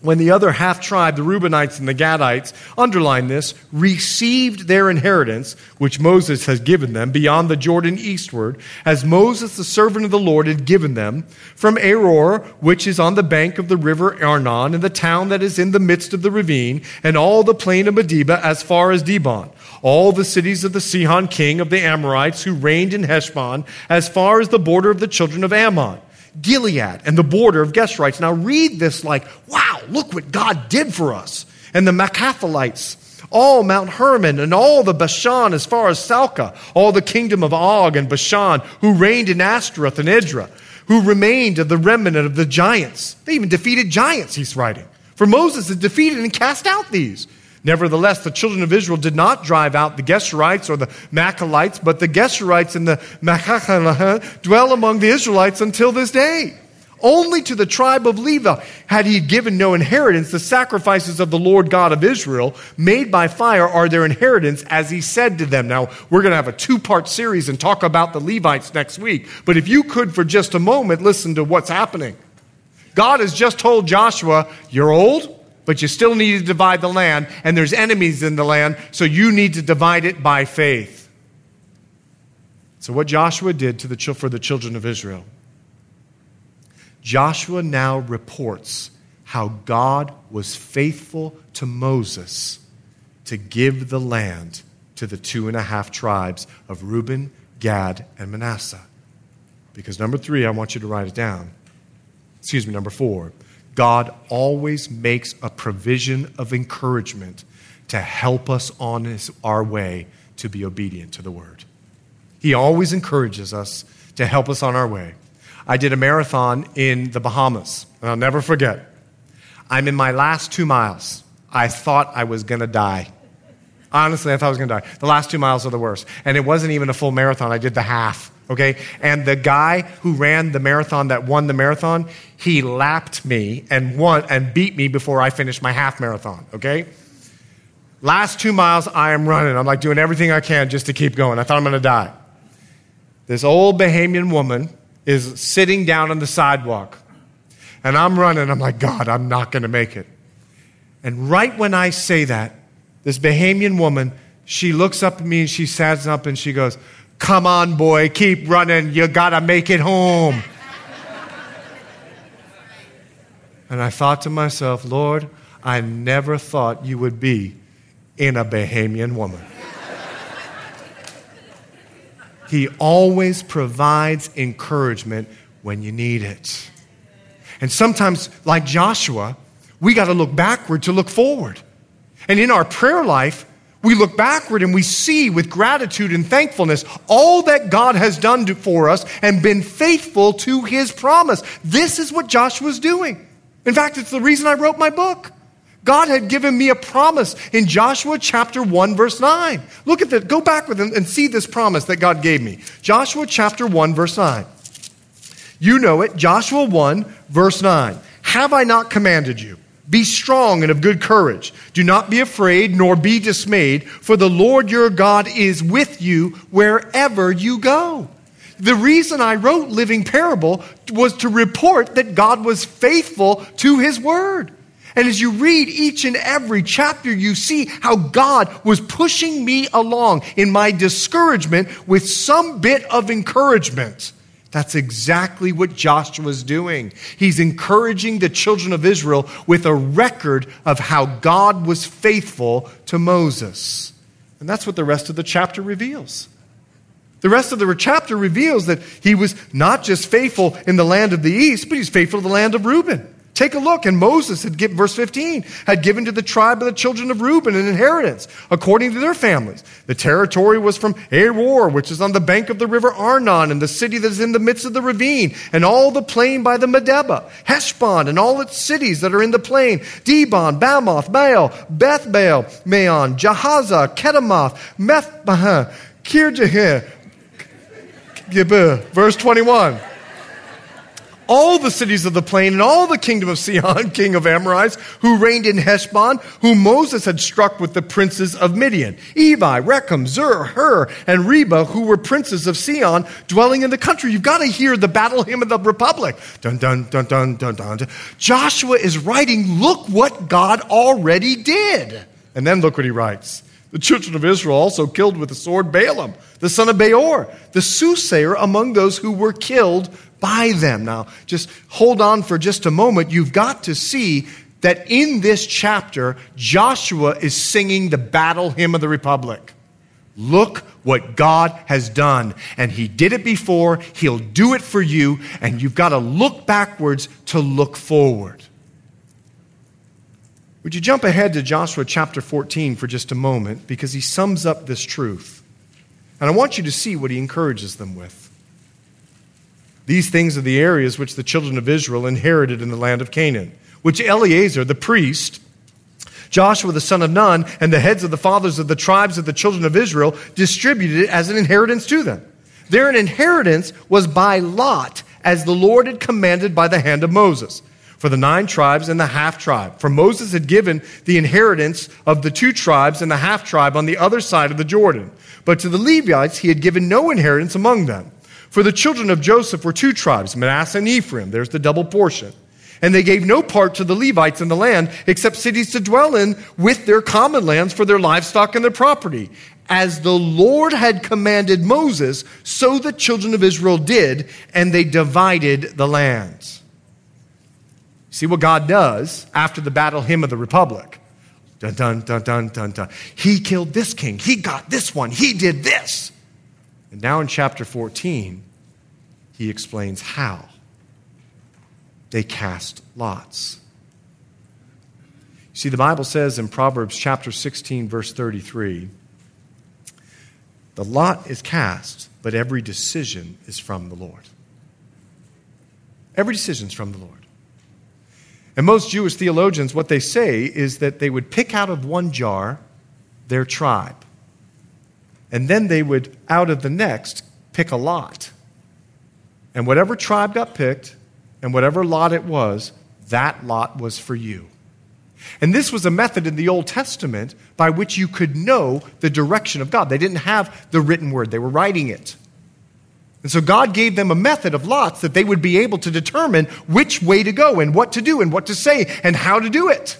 S1: when the other half tribe, the Reubenites and the Gadites, underline this, received their inheritance, which Moses has given them beyond the Jordan eastward, as Moses, the servant of the Lord, had given them, from Aroer, which is on the bank of the river Arnon, and the town that is in the midst of the ravine, and all the plain of Medeba as far as Dibon, all the cities of the Sihon king of the Amorites, who reigned in Heshbon, as far as the border of the children of Ammon. Gilead and the border of Geshurites. Now read this like, wow, look what God did for us. And the Machathalites, all Mount Hermon and all the Bashan as far as Salcah, all the kingdom of Og and Bashan, who reigned in Ashtaroth and Edrei, who remained of the remnant of the giants. They even defeated giants, he's writing. For Moses had defeated and cast out these. Nevertheless, the children of Israel did not drive out the Geshurites or the Machalites, but the Geshurites and the Machalites dwell among the Israelites until this day. Only to the tribe of Levi had he given no inheritance. The sacrifices of the Lord God of Israel, made by fire, are their inheritance, as he said to them. Now, we're going to have a two part series and talk about the Levites next week. But if you could, for just a moment, listen to what's happening. God has just told Joshua, You're old, but you still need to divide the land, and there's enemies in the land, so you need to divide it by faith. So, what Joshua did to the, for the children of Israel, Joshua now reports how God was faithful to Moses to give the land to the two and a half tribes of Reuben, Gad, and Manasseh. Because number three, I want you to write it down. Excuse me, number four. God always makes a provision of encouragement to help us on his, our way to be obedient to the word. He always encourages us to help us on our way. I did a marathon in the Bahamas, and I'll never forget. I'm in my last two miles. I thought I was going to die. Honestly, I thought I was going to die. The last two miles are the worst. And it wasn't even a full marathon. I did the half, okay? And the guy who ran the marathon that won the marathon, he lapped me and won and beat me before I finished my half marathon, okay? Last two miles, I am running. I'm like doing everything I can just to keep going. I thought I'm to die. This old Bahamian woman is sitting down on the sidewalk. And I'm running. I'm like, God, I'm not to make it. And right when I say that, this Bahamian woman, she looks up at me and she stands up and she goes, Come on, boy, keep running. You got to make it home. and I thought to myself, Lord, I never thought you would be in a Bahamian woman. he always provides encouragement when you need it. And sometimes, like Joshua, we got to look backward to look forward. And in our prayer life, we look backward and we see with gratitude and thankfulness all that God has done for us and been faithful to his promise. This is what Joshua's doing. In fact, it's the reason I wrote my book. God had given me a promise in Joshua chapter 1, verse 9. Look at that. Go back with him and see this promise that God gave me. Joshua chapter 1, verse 9. You know it. Joshua 1, verse 9. Have I not commanded you? Be strong and of good courage. Do not be afraid nor be dismayed, for the Lord your God is with you wherever you go. The reason I wrote Living Parable was to report that God was faithful to his word. And as you read each and every chapter, you see how God was pushing me along in my discouragement with some bit of encouragement. That's exactly what Joshua is doing. He's encouraging the children of Israel with a record of how God was faithful to Moses. And that's what the rest of the chapter reveals. The rest of the chapter reveals that he was not just faithful in the land of the east, but he's faithful to the land of Reuben. Take a look. And Moses had given, verse 15, had given to the tribe of the children of Reuben an inheritance according to their families. The territory was from Aroer, which is on the bank of the river Arnon, and the city that is in the midst of the ravine, and all the plain by the Medeba, Heshbon, and all its cities that are in the plain, Dibon, Bamoth, Baal, Beth Baal, Maon, Jahaza, Kedemoth, Methbah, Gibber. Verse 21 all the cities of the plain and all the kingdom of Sihon, (laughs) king of Amorites, who reigned in Heshbon, whom Moses had struck with the princes of Midian, Evi, Rekem, Zur, Hur, and Reba, who were princes of Sihon, dwelling in the country. You've got to hear the battle hymn of the republic. Dun, dun, dun, dun, dun, dun. Joshua is writing, look what God already did. And then look what he writes. The children of Israel also killed with the sword Balaam, the son of Beor, the soothsayer among those who were killed by them. Now, just hold on for just a moment. You've got to see that in this chapter, Joshua is singing the battle hymn of the Republic. Look what God has done. And He did it before, He'll do it for you, and you've got to look backwards to look forward. Would you jump ahead to Joshua chapter 14 for just a moment because he sums up this truth? And I want you to see what he encourages them with. These things are the areas which the children of Israel inherited in the land of Canaan, which Eleazar, the priest, Joshua the son of Nun, and the heads of the fathers of the tribes of the children of Israel distributed as an inheritance to them. Their inheritance was by lot, as the Lord had commanded by the hand of Moses, for the nine tribes and the half tribe. For Moses had given the inheritance of the two tribes and the half tribe on the other side of the Jordan. But to the Levites he had given no inheritance among them. For the children of Joseph were two tribes, Manasseh and Ephraim. There's the double portion. And they gave no part to the Levites in the land except cities to dwell in with their common lands for their livestock and their property. As the Lord had commanded Moses, so the children of Israel did, and they divided the lands. See what God does after the battle hymn of the Republic. Dun, dun, dun, dun, dun, dun. He killed this king. He got this one. He did this. And now in chapter 14, he explains how. They cast lots. See, the Bible says in Proverbs chapter 16, verse 33 the lot is cast, but every decision is from the Lord. Every decision is from the Lord. And most Jewish theologians, what they say is that they would pick out of one jar their tribe. And then they would, out of the next, pick a lot. And whatever tribe got picked, and whatever lot it was, that lot was for you. And this was a method in the Old Testament by which you could know the direction of God. They didn't have the written word, they were writing it. And so God gave them a method of lots that they would be able to determine which way to go and what to do and what to say and how to do it.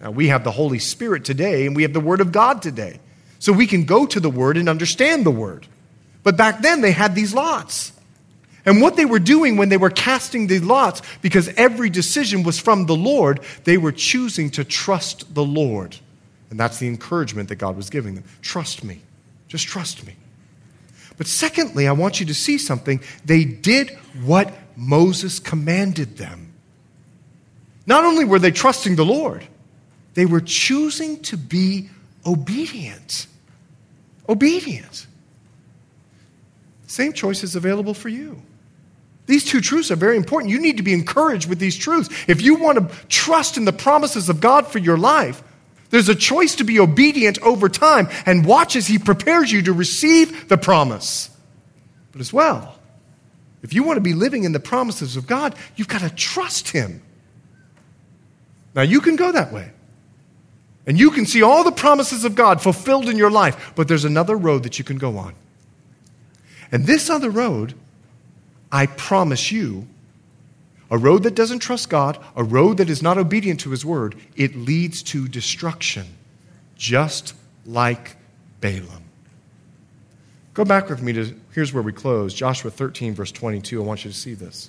S1: Now, we have the Holy Spirit today and we have the Word of God today. So we can go to the Word and understand the Word. But back then they had these lots. And what they were doing when they were casting these lots, because every decision was from the Lord, they were choosing to trust the Lord. And that's the encouragement that God was giving them. Trust me. Just trust me. But secondly, I want you to see something. They did what Moses commanded them. Not only were they trusting the Lord, they were choosing to be obedient. Obedient. Same choice is available for you. These two truths are very important. You need to be encouraged with these truths. If you want to trust in the promises of God for your life, there's a choice to be obedient over time and watch as He prepares you to receive the promise. But as well, if you want to be living in the promises of God, you've got to trust Him. Now, you can go that way. And you can see all the promises of God fulfilled in your life, but there's another road that you can go on. And this other road, I promise you, a road that doesn't trust God, a road that is not obedient to his word, it leads to destruction, just like Balaam. Go back with me to, here's where we close Joshua 13, verse 22. I want you to see this.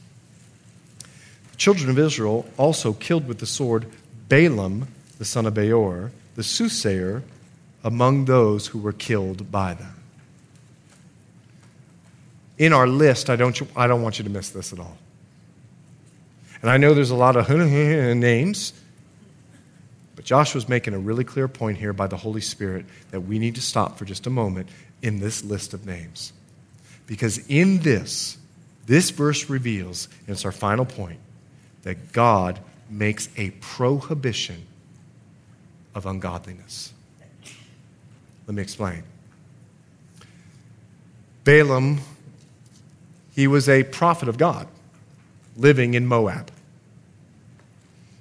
S1: The children of Israel also killed with the sword Balaam, the son of Beor, the soothsayer, among those who were killed by them. In our list, I don't, I don't want you to miss this at all. And I know there's a lot of (laughs) names, but Joshua's making a really clear point here by the Holy Spirit that we need to stop for just a moment in this list of names. Because in this, this verse reveals, and it's our final point, that God makes a prohibition of ungodliness. Let me explain. Balaam, he was a prophet of God living in Moab.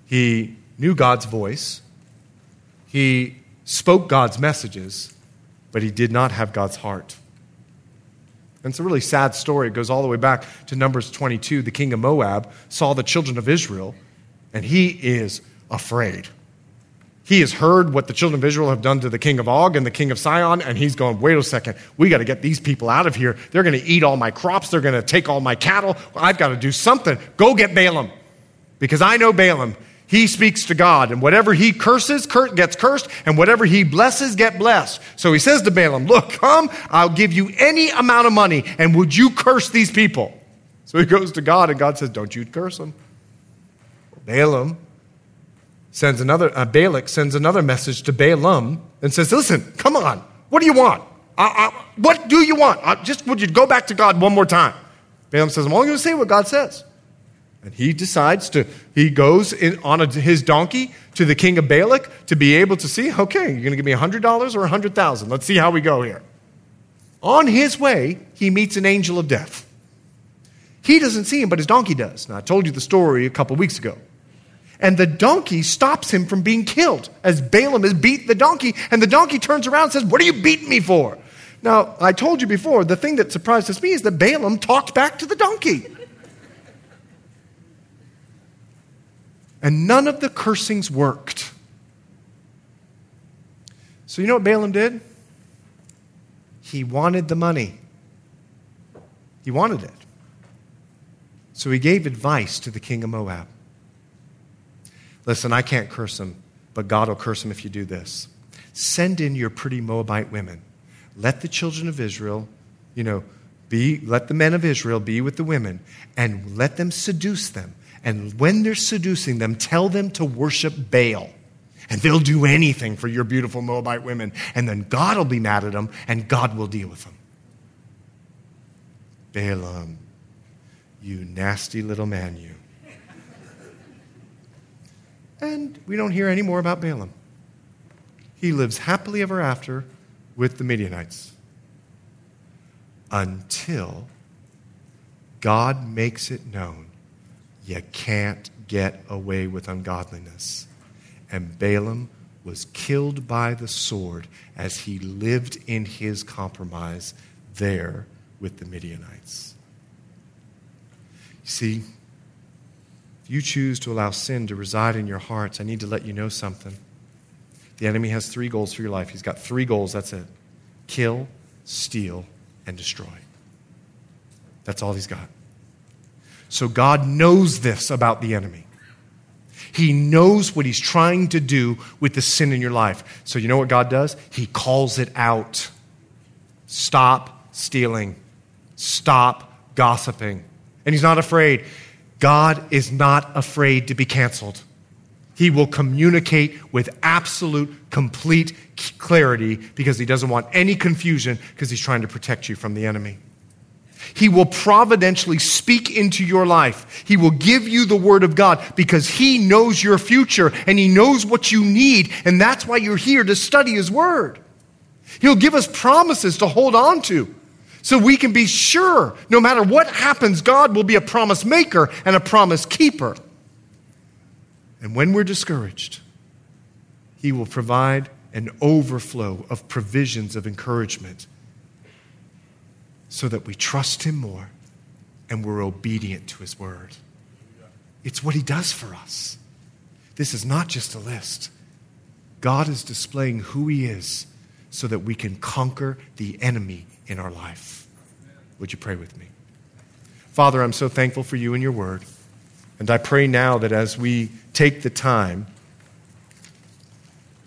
S1: He knew God's voice, he spoke God's messages, but he did not have God's heart. And it's a really sad story. It goes all the way back to Numbers 22. The king of Moab saw the children of Israel, and he is afraid. He has heard what the children of Israel have done to the king of Og and the king of Sihon, and he's going, wait a second, we got to get these people out of here. They're going to eat all my crops, they're going to take all my cattle. I've got to do something. Go get Balaam. Because I know Balaam. He speaks to God, and whatever he curses gets cursed, and whatever he blesses get blessed. So he says to Balaam, Look, come, I'll give you any amount of money, and would you curse these people? So he goes to God, and God says, Don't you curse them. Balaam sends another, uh, Balak sends another message to Balaam and says, Listen, come on, what do you want? what do you want? just would you go back to God one more time? Balaam says, I'm only going to say what God says. And he decides to, he goes in, on a, his donkey to the king of Balak to be able to see, okay, you're going to give me $100 or 100000 Let's see how we go here. On his way, he meets an angel of death. He doesn't see him, but his donkey does. Now, I told you the story a couple weeks ago. And the donkey stops him from being killed as Balaam has beat the donkey. And the donkey turns around and says, What are you beating me for? Now, I told you before, the thing that surprises me is that Balaam talked back to the donkey. And none of the cursings worked. So, you know what Balaam did? He wanted the money. He wanted it. So he gave advice to the king of Moab. Listen, I can't curse them, but God will curse them if you do this. Send in your pretty Moabite women. Let the children of Israel, you know, be, let the men of Israel be with the women and let them seduce them. And when they're seducing them, tell them to worship Baal. And they'll do anything for your beautiful Moabite women. And then God will be mad at them and God will deal with them. Balaam, you nasty little man, you. And we don't hear any more about Balaam. he lives happily ever after with the Midianites until God makes it known you can't get away with ungodliness. And Balaam was killed by the sword as he lived in his compromise there with the Midianites. See, you choose to allow sin to reside in your hearts, I need to let you know something. The enemy has three goals for your life. He's got three goals, that's it kill, steal, and destroy. That's all he's got. So God knows this about the enemy. He knows what he's trying to do with the sin in your life. So, you know what God does? He calls it out. Stop stealing. Stop gossiping. And he's not afraid. God is not afraid to be canceled. He will communicate with absolute, complete clarity because he doesn't want any confusion because he's trying to protect you from the enemy. He will providentially speak into your life. He will give you the Word of God because He knows your future and He knows what you need, and that's why you're here to study His Word. He'll give us promises to hold on to so we can be sure no matter what happens, God will be a promise maker and a promise keeper. And when we're discouraged, He will provide an overflow of provisions of encouragement so that we trust Him more and we're obedient to His word. It's what He does for us. This is not just a list. God is displaying who He is so that we can conquer the enemy in our life. Would you pray with me? Father, I'm so thankful for you and your word. And I pray now that as we take the time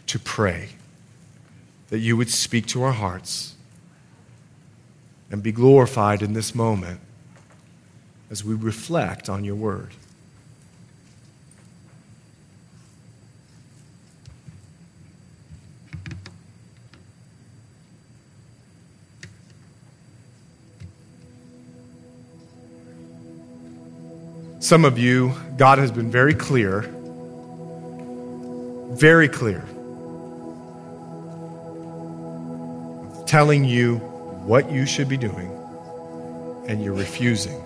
S1: to pray, that you would speak to our hearts and be glorified in this moment as we reflect on your word. Some of you, God has been very clear, very clear, telling you what you should be doing, and you're refusing.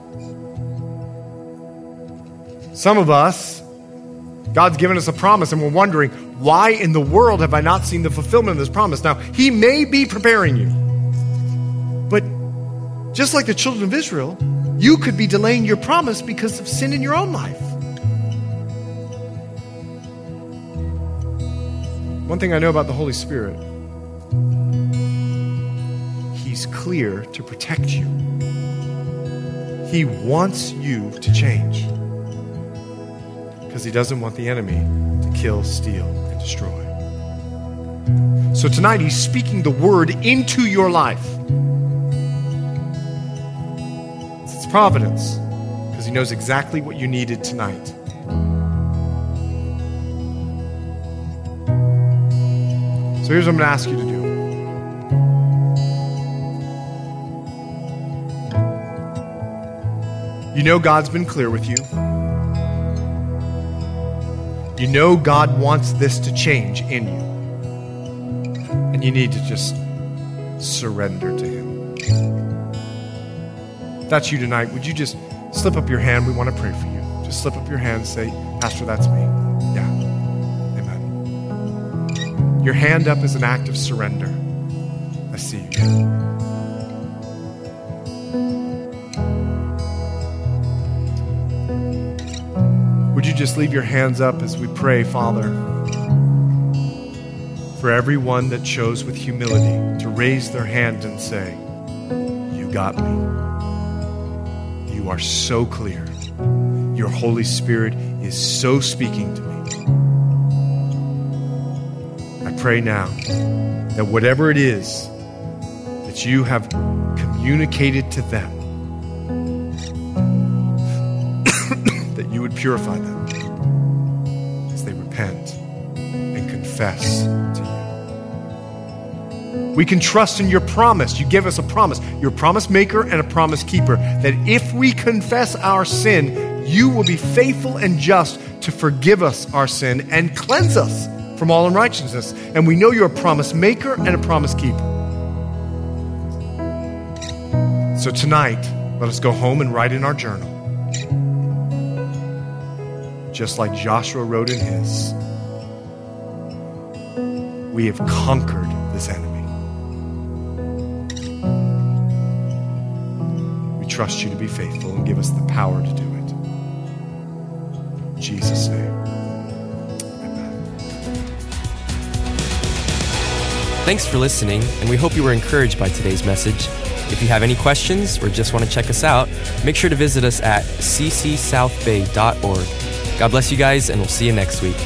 S1: Some of us, God's given us a promise, and we're wondering, why in the world have I not seen the fulfillment of this promise? Now, He may be preparing you, but just like the children of Israel, you could be delaying your promise because of sin in your own life. One thing I know about the Holy Spirit He's clear to protect you. He wants you to change because he doesn't want the enemy to kill, steal, and destroy. So tonight, he's speaking the word into your life. It's providence because he knows exactly what you needed tonight. So here's what I'm going to ask you to do. You know God's been clear with you. You know God wants this to change in you. And you need to just surrender to. That's you tonight, would you just slip up your hand? We want to pray for you. Just slip up your hand and say, Pastor, that's me. Yeah. Amen. Your hand up is an act of surrender. I see you. Would you just leave your hands up as we pray, Father, for everyone that chose with humility to raise their hand and say, You got me. Are so clear. Your Holy Spirit is so speaking to me. I pray now that whatever it is that you have communicated to them, (coughs) that you would purify them as they repent and confess to you. We can trust in your promise. You give us a promise. You're a promise maker and a promise keeper that if we confess our sin, you will be faithful and just to forgive us our sin and cleanse us from all unrighteousness. And we know you're a promise maker and a promise keeper. So tonight, let us go home and write in our journal, just like Joshua wrote in his. We have conquered trust you to be faithful and give us the power to do it. In Jesus' name. Amen.
S2: Thanks for listening, and we hope you were encouraged by today's message. If you have any questions or just want to check us out, make sure to visit us at ccsouthbay.org. God bless you guys, and we'll see you next week.